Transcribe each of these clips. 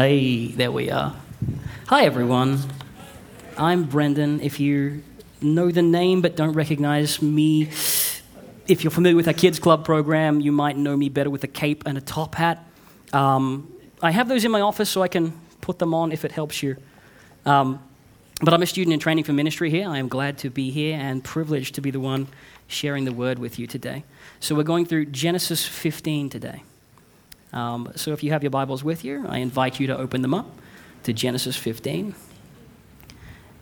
Hey, there we are. Hi, everyone. I'm Brendan. If you know the name but don't recognize me, if you're familiar with our Kids Club program, you might know me better with a cape and a top hat. Um, I have those in my office so I can put them on if it helps you. Um, but I'm a student in training for ministry here. I am glad to be here and privileged to be the one sharing the word with you today. So we're going through Genesis 15 today. Um, so if you have your Bibles with you, I invite you to open them up to Genesis 15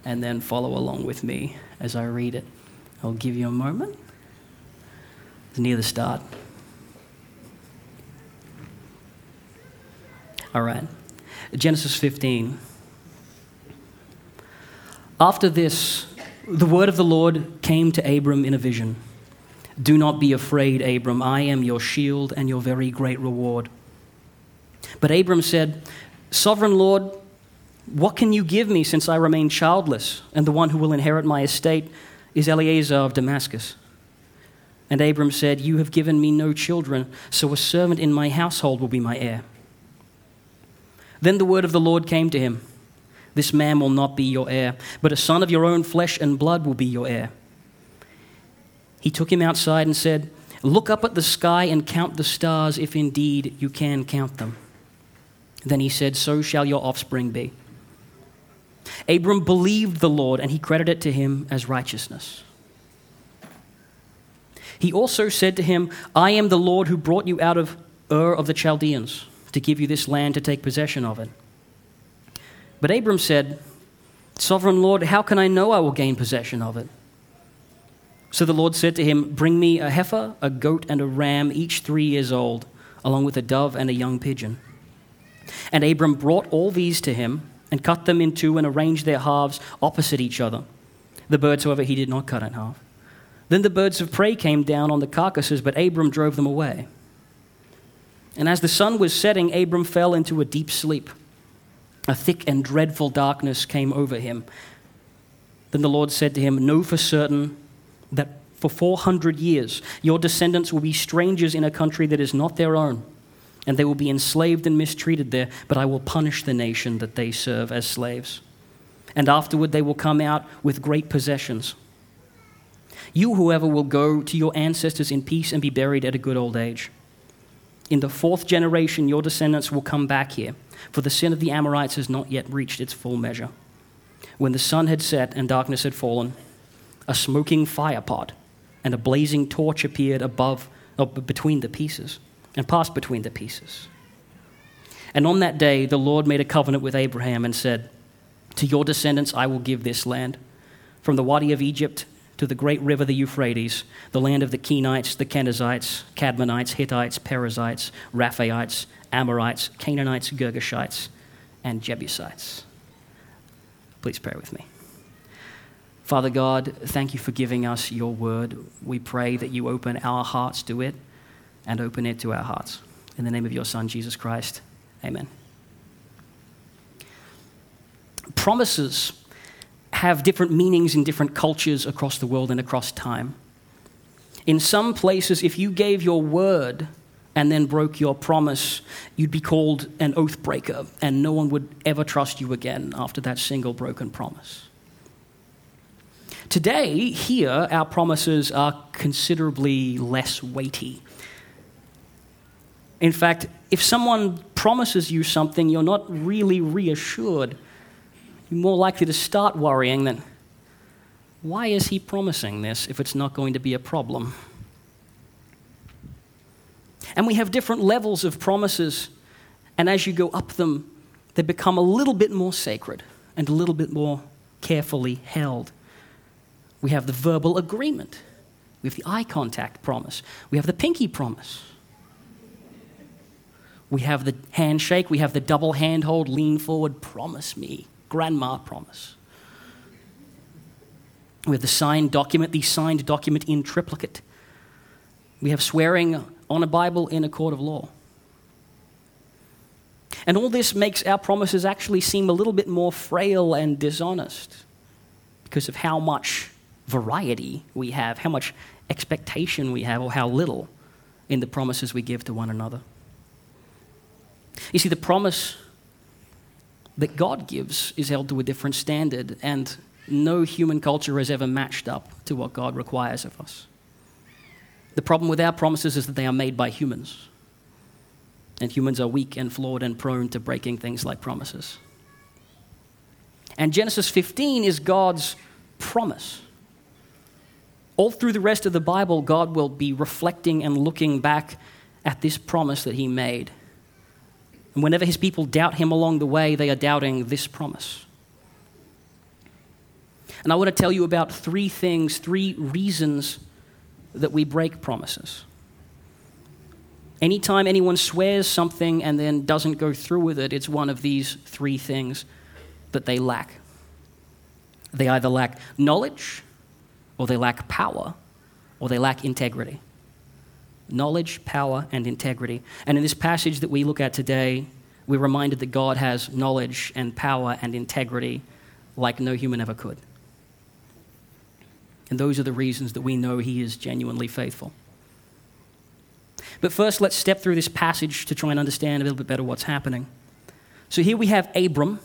and then follow along with me as I read it. I'll give you a moment. It's near the start. All right. Genesis 15. After this, the word of the Lord came to Abram in a vision. Do not be afraid, Abram. I am your shield and your very great reward. But Abram said, Sovereign Lord, what can you give me since I remain childless, and the one who will inherit my estate is Eliezer of Damascus? And Abram said, You have given me no children, so a servant in my household will be my heir. Then the word of the Lord came to him This man will not be your heir, but a son of your own flesh and blood will be your heir. He took him outside and said, Look up at the sky and count the stars, if indeed you can count them. Then he said, So shall your offspring be. Abram believed the Lord, and he credited it to him as righteousness. He also said to him, I am the Lord who brought you out of Ur of the Chaldeans to give you this land to take possession of it. But Abram said, Sovereign Lord, how can I know I will gain possession of it? So the Lord said to him, Bring me a heifer, a goat, and a ram, each three years old, along with a dove and a young pigeon. And Abram brought all these to him and cut them in two and arranged their halves opposite each other. The birds, however, he did not cut in half. Then the birds of prey came down on the carcasses, but Abram drove them away. And as the sun was setting, Abram fell into a deep sleep. A thick and dreadful darkness came over him. Then the Lord said to him, Know for certain that for 400 years your descendants will be strangers in a country that is not their own and they will be enslaved and mistreated there, but I will punish the nation that they serve as slaves. And afterward they will come out with great possessions. You, whoever, will go to your ancestors in peace and be buried at a good old age. In the fourth generation, your descendants will come back here, for the sin of the Amorites has not yet reached its full measure. When the sun had set and darkness had fallen, a smoking firepot and a blazing torch appeared above, between the pieces and passed between the pieces. And on that day, the Lord made a covenant with Abraham and said, To your descendants I will give this land, from the Wadi of Egypt to the great river, the Euphrates, the land of the Kenites, the Kenizzites, Kadmonites, Hittites, Perizzites, Rephaites, Amorites, Canaanites, Girgashites, and Jebusites. Please pray with me. Father God, thank you for giving us your word. We pray that you open our hearts to it and open it to our hearts. In the name of your Son, Jesus Christ, amen. Promises have different meanings in different cultures across the world and across time. In some places, if you gave your word and then broke your promise, you'd be called an oath breaker, and no one would ever trust you again after that single broken promise. Today, here, our promises are considerably less weighty. In fact, if someone promises you something, you're not really reassured. You're more likely to start worrying that, why is he promising this if it's not going to be a problem? And we have different levels of promises, and as you go up them, they become a little bit more sacred and a little bit more carefully held. We have the verbal agreement, we have the eye contact promise, we have the pinky promise. We have the handshake, we have the double handhold, lean forward, promise me, grandma promise. We have the signed document, the signed document in triplicate. We have swearing on a Bible in a court of law. And all this makes our promises actually seem a little bit more frail and dishonest because of how much variety we have, how much expectation we have, or how little in the promises we give to one another. You see, the promise that God gives is held to a different standard, and no human culture has ever matched up to what God requires of us. The problem with our promises is that they are made by humans. And humans are weak and flawed and prone to breaking things like promises. And Genesis 15 is God's promise. All through the rest of the Bible, God will be reflecting and looking back at this promise that He made. And whenever His people doubt Him along the way, they are doubting this promise. And I want to tell you about three things, three reasons that we break promises. Anytime anyone swears something and then doesn't go through with it, it's one of these three things that they lack. They either lack knowledge, or they lack power, or they lack integrity. Knowledge, power, and integrity. And in this passage that we look at today, we're reminded that God has knowledge and power and integrity like no human ever could. And those are the reasons that we know he is genuinely faithful. But first, let's step through this passage to try and understand a little bit better what's happening. So here we have Abram,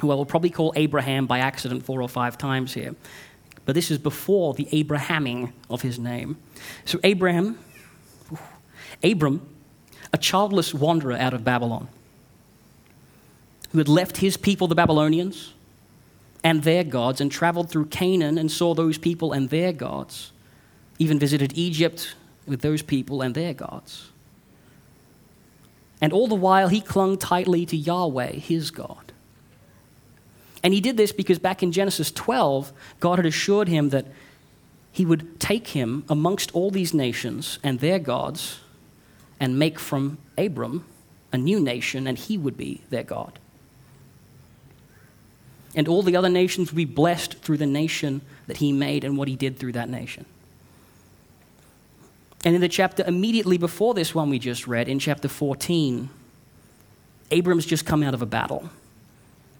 who I will probably call Abraham by accident four or five times here. But this is before the Abrahaming of his name. So Abraham, Abram, a childless wanderer out of Babylon, who had left his people, the Babylonians, and their gods and traveled through Canaan and saw those people and their gods, even visited Egypt with those people and their gods. And all the while, he clung tightly to Yahweh, his God. And he did this because back in Genesis 12, God had assured him that he would take him amongst all these nations and their gods and make from Abram a new nation, and he would be their God and all the other nations will be blessed through the nation that he made and what he did through that nation. And in the chapter immediately before this one we just read, in chapter 14, Abram's just come out of a battle.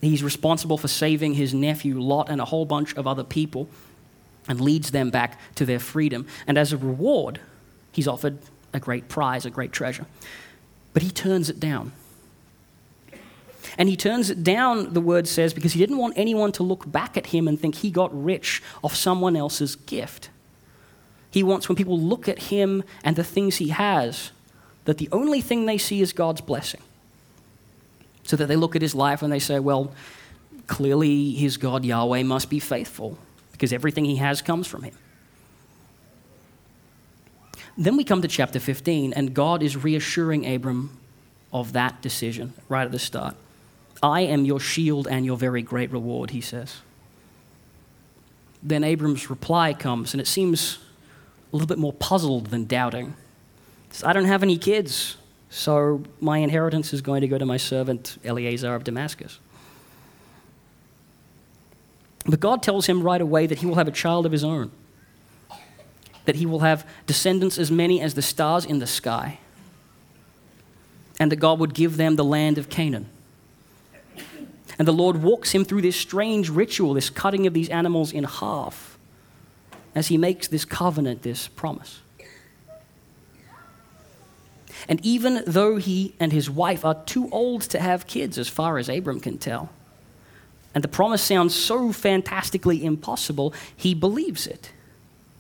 He's responsible for saving his nephew Lot and a whole bunch of other people and leads them back to their freedom. And as a reward, he's offered a great prize, a great treasure. But he turns it down. And he turns it down, the word says, because he didn't want anyone to look back at him and think he got rich off someone else's gift. He wants, when people look at him and the things he has, that the only thing they see is God's blessing. So that they look at his life and they say, well, clearly his God Yahweh must be faithful because everything he has comes from him. Then we come to chapter 15, and God is reassuring Abram of that decision right at the start. I am your shield and your very great reward, he says. Then Abram's reply comes, and it seems a little bit more puzzled than doubting. Says, I don't have any kids, so my inheritance is going to go to my servant Eliezer of Damascus. But God tells him right away that he will have a child of his own, that he will have descendants as many as the stars in the sky, and that God would give them the land of Canaan. And the Lord walks him through this strange ritual, this cutting of these animals in half, as he makes this covenant, this promise. And even though he and his wife are too old to have kids, as far as Abram can tell, and the promise sounds so fantastically impossible, he believes it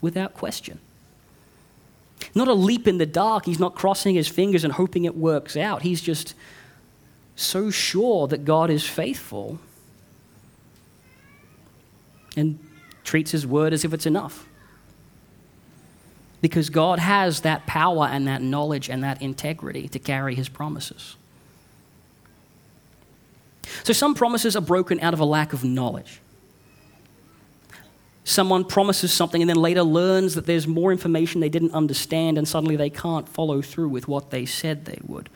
without question. Not a leap in the dark. He's not crossing his fingers and hoping it works out. He's just so sure that God is faithful and treats his word as if it's enough. Because God has that power and that knowledge and that integrity to carry his promises. So some promises are broken out of a lack of knowledge. Someone promises something and then later learns that there's more information they didn't understand, and suddenly they can't follow through with what they said they would.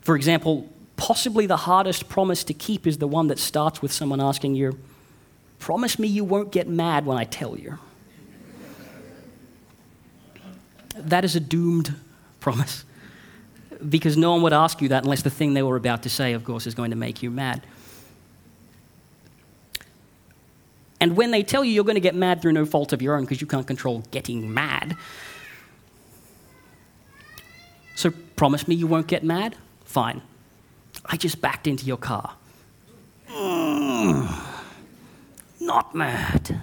For example, possibly the hardest promise to keep is the one that starts with someone asking you, Promise me you won't get mad when I tell you. That is a doomed promise because no one would ask you that unless the thing they were about to say, of course, is going to make you mad. And when they tell you you're going to get mad through no fault of your own because you can't control getting mad, so promise me you won't get mad? Fine. I just backed into your car. not mad.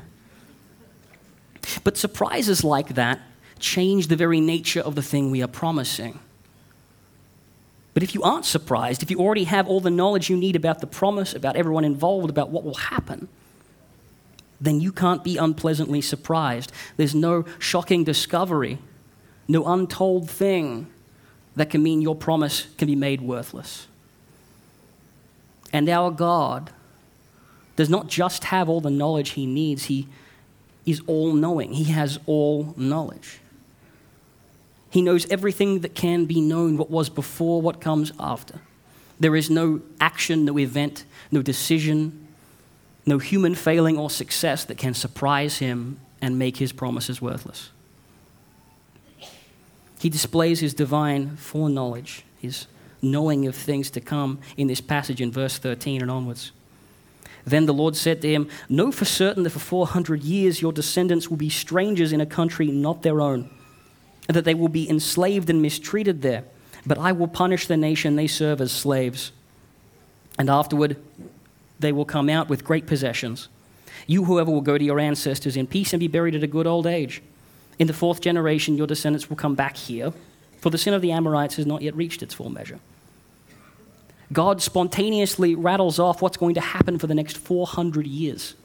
But surprises like that change the very nature of the thing we are promising. But if you aren't surprised, if you already have all the knowledge you need about the promise, about everyone involved, about what will happen, then you can't be unpleasantly surprised. There's no shocking discovery, no untold thing that can mean your promise can be made worthless. And our God does not just have all the knowledge he needs, he is all knowing. He has all knowledge. He knows everything that can be known, what was before, what comes after. There is no action, no event, no decision, no human failing or success that can surprise him and make his promises worthless. He displays his divine foreknowledge, his knowing of things to come in this passage in verse 13 and onwards. Then the Lord said to him, Know for certain that for 400 years your descendants will be strangers in a country not their own, and that they will be enslaved and mistreated there. But I will punish the nation they serve as slaves. And afterward, they will come out with great possessions. You, whoever, will go to your ancestors in peace and be buried at a good old age. In the fourth generation, your descendants will come back here, for the sin of the Amorites has not yet reached its full measure. God spontaneously rattles off what's going to happen for the next 400 years.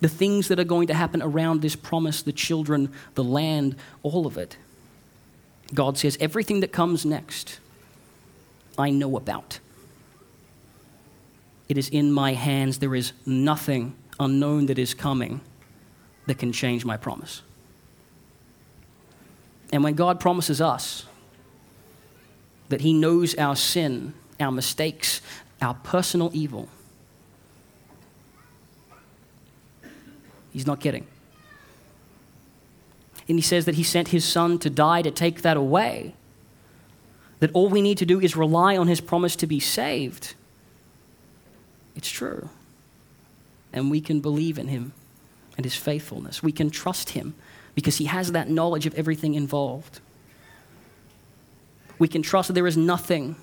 The things that are going to happen around this promise, the children, the land, all of it. God says, everything that comes next, I know about. It is in my hands. There is nothing unknown that is coming that can change my promise. And when God promises us, that He knows our sin, our mistakes, our personal evil. He's not kidding. And He says that He sent His Son to die to take that away. That all we need to do is rely on His promise to be saved. It's true. And we can believe in Him and His faithfulness. We can trust Him because He has that knowledge of everything involved we can trust that there is nothing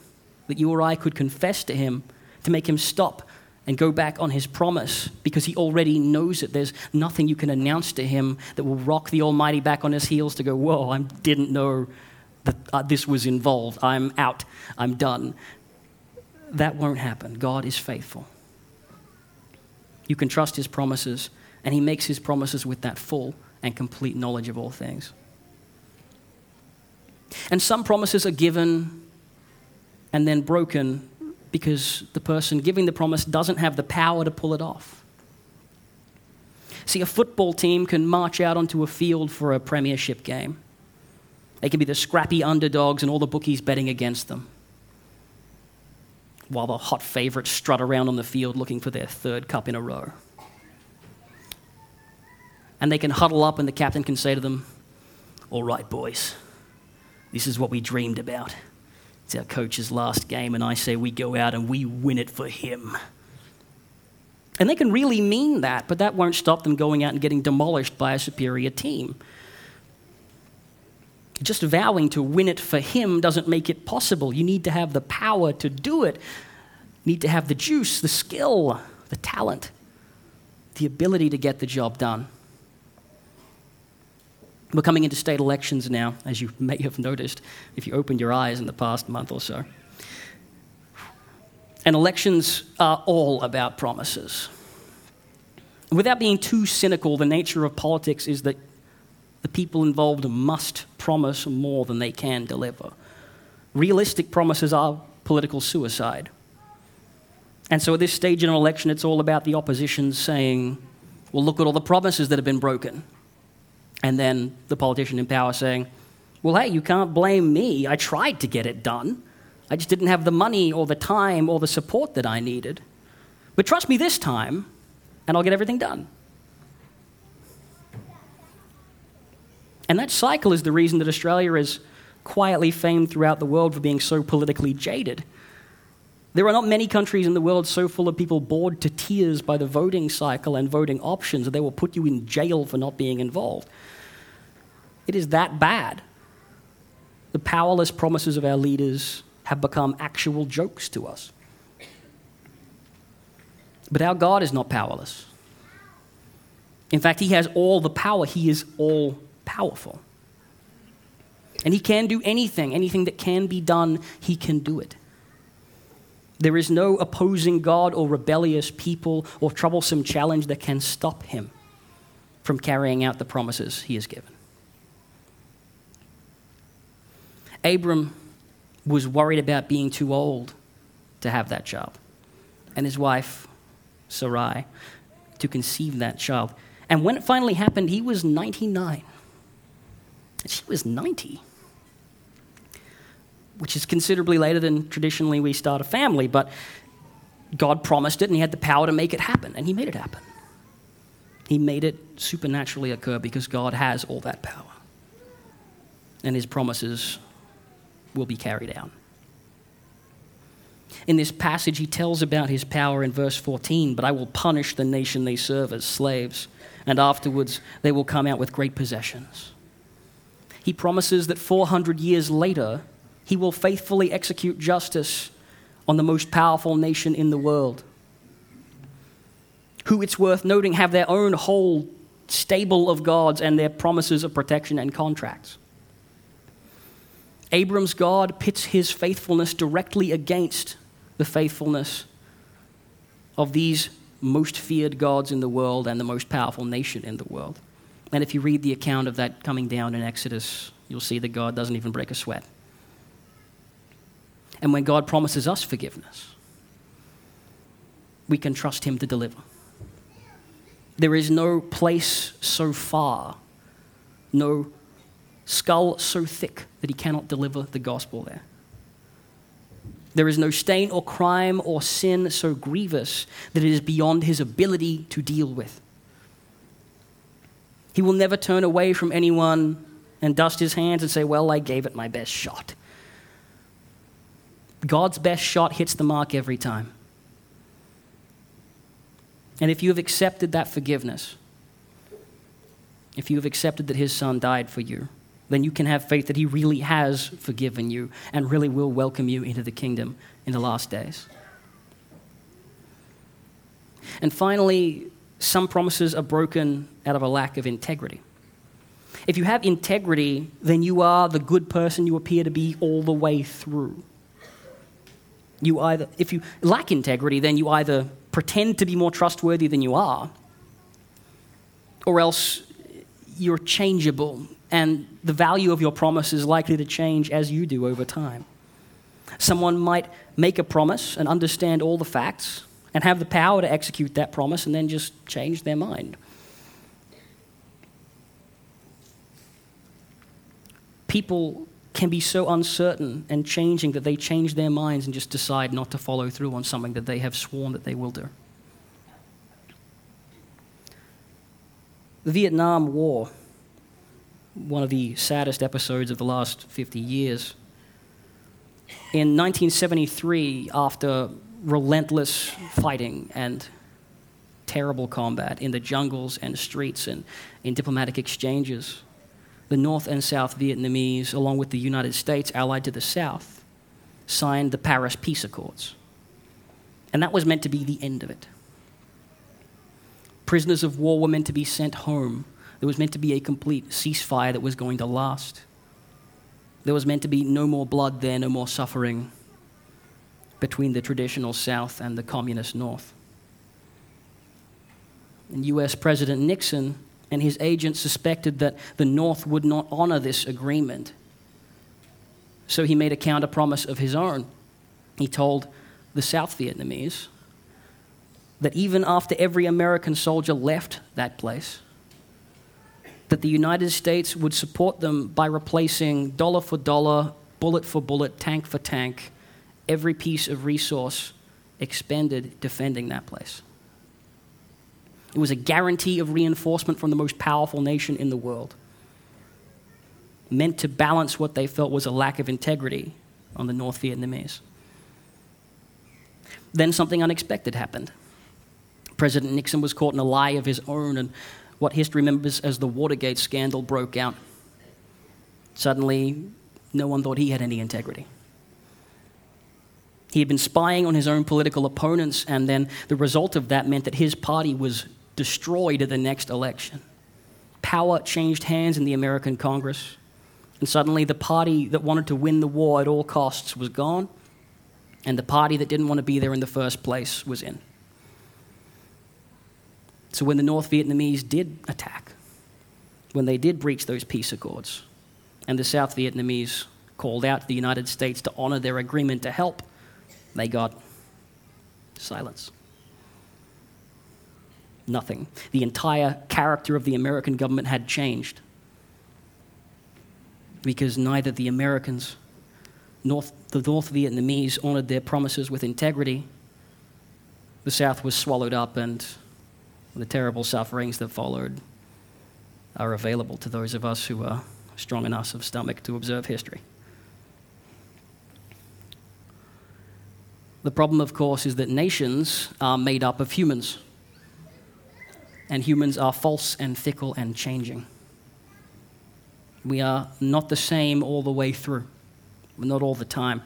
that you or I could confess to him to make him stop and go back on his promise because he already knows it. There's nothing you can announce to him that will rock the Almighty back on his heels to go, Whoa, I didn't know that uh, this was involved. I'm out. I'm done. That won't happen. God is faithful. You can trust his promises, and he makes his promises with that full and complete knowledge of all things. And some promises are given and then broken because the person giving the promise doesn't have the power to pull it off. See, a football team can march out onto a field for a premiership game. They can be the scrappy underdogs and all the bookies betting against them. While the hot favorites strut around on the field looking for their third cup in a row. And they can huddle up, and the captain can say to them, All right, boys, this is what we dreamed about. It's our coach's last game, and I say we go out and we win it for him. And they can really mean that, but that won't stop them going out and getting demolished by a superior team. Just vowing to win it for him doesn't make it possible. You need to have the power to do it. You need to have the juice, the skill, the talent, the ability to get the job done. We're coming into state elections now, as you may have noticed if you opened your eyes in the past month or so. And elections are all about promises. Without being too cynical, the nature of politics is that the people involved must promise more than they can deliver. Realistic promises are political suicide. And so at this stage in an election, it's all about the opposition saying, well, look at all the promises that have been broken. And then the politician in power saying, Well, hey, you can't blame me. I tried to get it done. I just didn't have the money or the time or the support that I needed. But trust me this time, and I'll get everything done. And that cycle is the reason that Australia is quietly famed throughout the world for being so politically jaded. There are not many countries in the world so full of people bored to tears by the voting cycle and voting options that they will put you in jail for not being involved. It is that bad. The powerless promises of our leaders have become actual jokes to us. But our God is not powerless. In fact, He has all the power, He is all powerful. And He can do anything, anything that can be done, He can do it. There is no opposing God or rebellious people or troublesome challenge that can stop Him from carrying out the promises He has given. Abram was worried about being too old to have that child, and his wife, Sarai, to conceive that child. And when it finally happened, he was 99. She was 90, which is considerably later than traditionally we start a family, but God promised it and he had the power to make it happen, and he made it happen. He made it supernaturally occur because God has all that power. And his promises will be carried out. In this passage, he tells about his power in verse 14 But I will punish the nation they serve as slaves, and afterwards they will come out with great possessions. He promises that 400 years later, he will faithfully execute justice on the most powerful nation in the world, who it's worth noting have their own whole stable of gods and their promises of protection and contracts. Abram's God pits his faithfulness directly against the faithfulness of these most feared gods in the world and the most powerful nation in the world. And if you read the account of that coming down in Exodus, you'll see that God doesn't even break a sweat. And when God promises us forgiveness, we can trust Him to deliver. There is no place so far, no skull so thick that he cannot deliver the gospel there. There is no stain or crime or sin so grievous that it is beyond his ability to deal with. He will never turn away from anyone and dust his hands and say, Well, I gave it my best shot. God's best shot hits the mark every time. And if you have accepted that forgiveness, if you have accepted that his son died for you, then you can have faith that He really has forgiven you and really will welcome you into the kingdom in the last days. And finally, some promises are broken out of a lack of integrity. If you have integrity, then you are the good person you appear to be all the way through. You either, if you lack integrity, then you either pretend to be more trustworthy than you are, or else you're changeable and the value of your promise is likely to change as you do over time. Someone might make a promise and understand all the facts and have the power to execute that promise and then just change their mind. People can be so uncertain and changing that they change their minds and just decide not to follow through on something that they have sworn that they will do. The Vietnam War one of the saddest episodes of the last 50 years. In 1973, after relentless fighting and terrible combat in the jungles and streets and in diplomatic exchanges, the North and South Vietnamese, along with the United States allied to the South, signed the Paris Peace Accords. And that was meant to be the end of it. Prisoners of war were meant to be sent home there was meant to be a complete ceasefire that was going to last. There was meant to be no more blood there, no more suffering between the traditional South and the communist North. And US President Nixon and his agents suspected that the North would not honor this agreement. So he made a counter promise of his own. He told the South Vietnamese that even after every American soldier left that place, that the United States would support them by replacing dollar for dollar, bullet for bullet, tank for tank, every piece of resource expended defending that place. It was a guarantee of reinforcement from the most powerful nation in the world, meant to balance what they felt was a lack of integrity on the North Vietnamese. Then something unexpected happened. President Nixon was caught in a lie of his own and what history remembers as the Watergate scandal broke out. Suddenly, no one thought he had any integrity. He had been spying on his own political opponents, and then the result of that meant that his party was destroyed at the next election. Power changed hands in the American Congress, and suddenly the party that wanted to win the war at all costs was gone, and the party that didn't want to be there in the first place was in. So when the North Vietnamese did attack, when they did breach those peace accords, and the South Vietnamese called out to the United States to honor their agreement to help, they got silence. Nothing. The entire character of the American government had changed because neither the Americans nor the North Vietnamese honored their promises with integrity. The South was swallowed up, and the terrible sufferings that followed are available to those of us who are strong enough of stomach to observe history. The problem, of course, is that nations are made up of humans, and humans are false and fickle and changing. We are not the same all the way through, not all the time.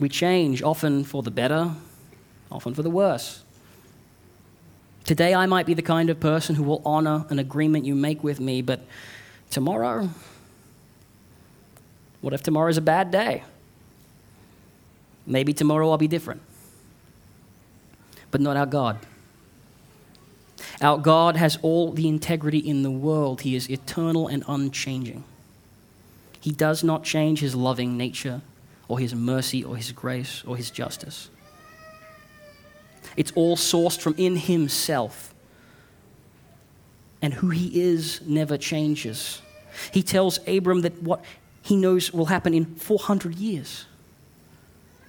We change, often for the better, often for the worse. Today, I might be the kind of person who will honor an agreement you make with me, but tomorrow, what if tomorrow is a bad day? Maybe tomorrow I'll be different. But not our God. Our God has all the integrity in the world. He is eternal and unchanging. He does not change his loving nature, or his mercy, or his grace, or his justice. It's all sourced from in himself. And who he is never changes. He tells Abram that what he knows will happen in 400 years.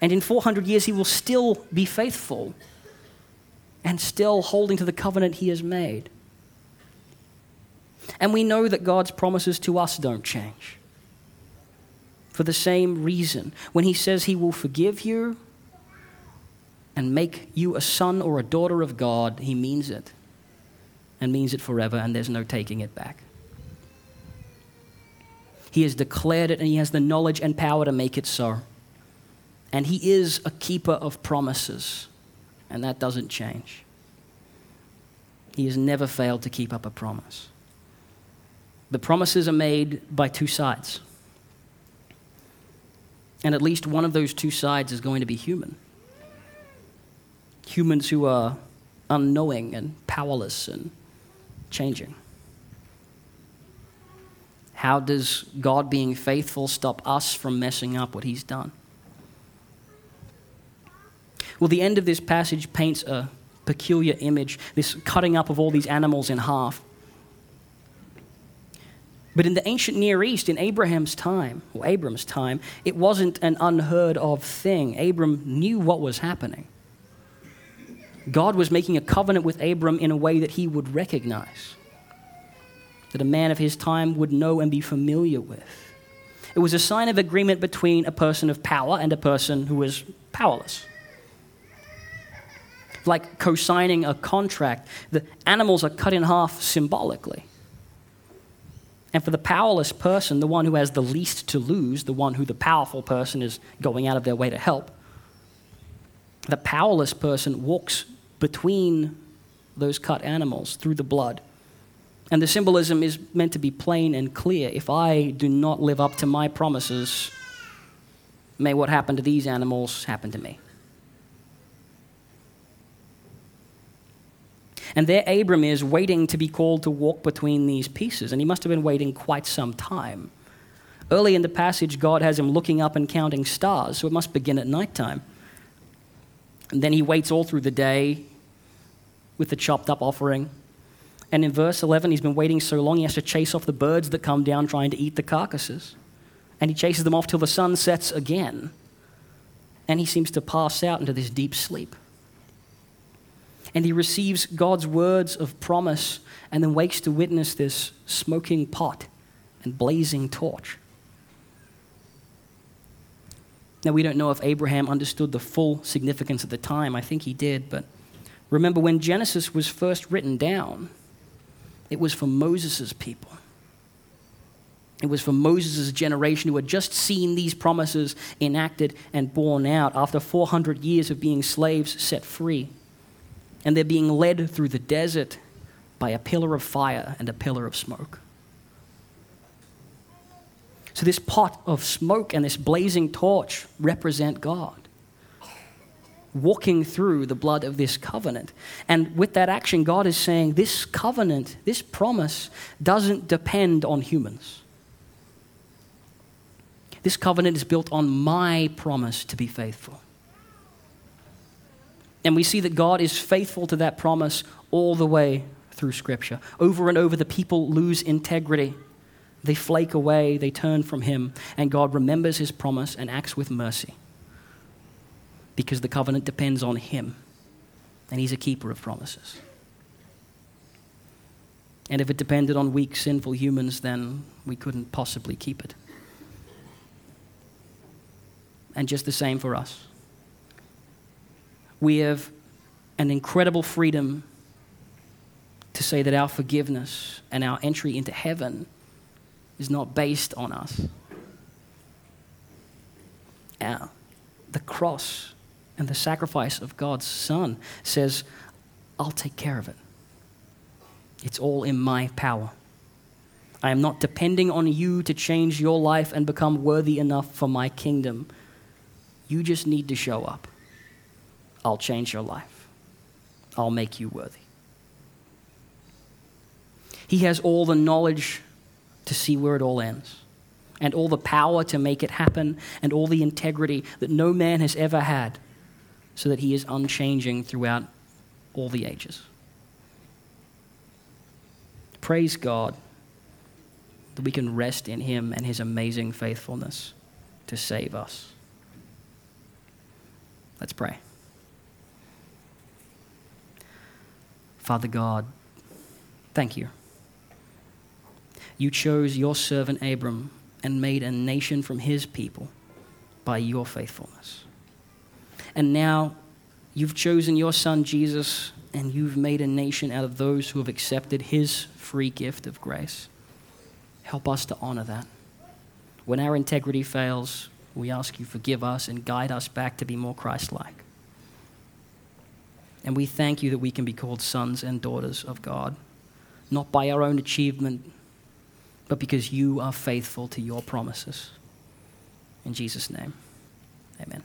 And in 400 years, he will still be faithful and still holding to the covenant he has made. And we know that God's promises to us don't change. For the same reason, when he says he will forgive you and make you a son or a daughter of God, he means it. And means it forever, and there's no taking it back. He has declared it, and he has the knowledge and power to make it so. And he is a keeper of promises and that doesn't change. He has never failed to keep up a promise. The promises are made by two sides. And at least one of those two sides is going to be human. Humans who are unknowing and powerless and changing. How does God being faithful stop us from messing up what He's done? Well, the end of this passage paints a peculiar image, this cutting up of all these animals in half. But in the ancient Near East, in Abraham's time, or Abram's time, it wasn't an unheard of thing. Abram knew what was happening. God was making a covenant with Abram in a way that he would recognize, that a man of his time would know and be familiar with. It was a sign of agreement between a person of power and a person who was powerless like co signing a contract. The animals are cut in half symbolically. And for the powerless person, the one who has the least to lose, the one who the powerful person is going out of their way to help, the powerless person walks between those cut animals through the blood. And the symbolism is meant to be plain and clear. If I do not live up to my promises, may what happened to these animals happen to me. And there Abram is waiting to be called to walk between these pieces, and he must have been waiting quite some time. Early in the passage, God has him looking up and counting stars, so it must begin at nighttime. And then he waits all through the day with the chopped up offering. And in verse 11, he's been waiting so long, he has to chase off the birds that come down trying to eat the carcasses. And he chases them off till the sun sets again. And he seems to pass out into this deep sleep and he receives God's words of promise and then wakes to witness this smoking pot and blazing torch. Now, we don't know if Abraham understood the full significance at the time. I think he did, but remember when Genesis was first written down, it was for Moses' people. It was for Moses' generation who had just seen these promises enacted and borne out after 400 years of being slaves set free. And they're being led through the desert by a pillar of fire and a pillar of smoke. So, this pot of smoke and this blazing torch represent God walking through the blood of this covenant. And with that action, God is saying this covenant, this promise, doesn't depend on humans. This covenant is built on my promise to be faithful. And we see that God is faithful to that promise all the way through Scripture. Over and over, the people lose integrity. They flake away, they turn from Him, and God remembers His promise and acts with mercy because the covenant depends on Him, and He's a keeper of promises. And if it depended on weak, sinful humans, then we couldn't possibly keep it. And just the same for us. We have an incredible freedom to say that our forgiveness and our entry into heaven is not based on us. The cross and the sacrifice of God's Son says, I'll take care of it. It's all in my power. I am not depending on you to change your life and become worthy enough for my kingdom. You just need to show up. I'll change your life. I'll make you worthy. He has all the knowledge to see where it all ends, and all the power to make it happen, and all the integrity that no man has ever had, so that he is unchanging throughout all the ages. Praise God that we can rest in him and his amazing faithfulness to save us. Let's pray. Father God, thank you. You chose your servant Abram and made a nation from his people by your faithfulness. And now you've chosen your son Jesus and you've made a nation out of those who have accepted his free gift of grace. Help us to honor that. When our integrity fails, we ask you forgive us and guide us back to be more Christ like. And we thank you that we can be called sons and daughters of God, not by our own achievement, but because you are faithful to your promises. In Jesus' name, amen.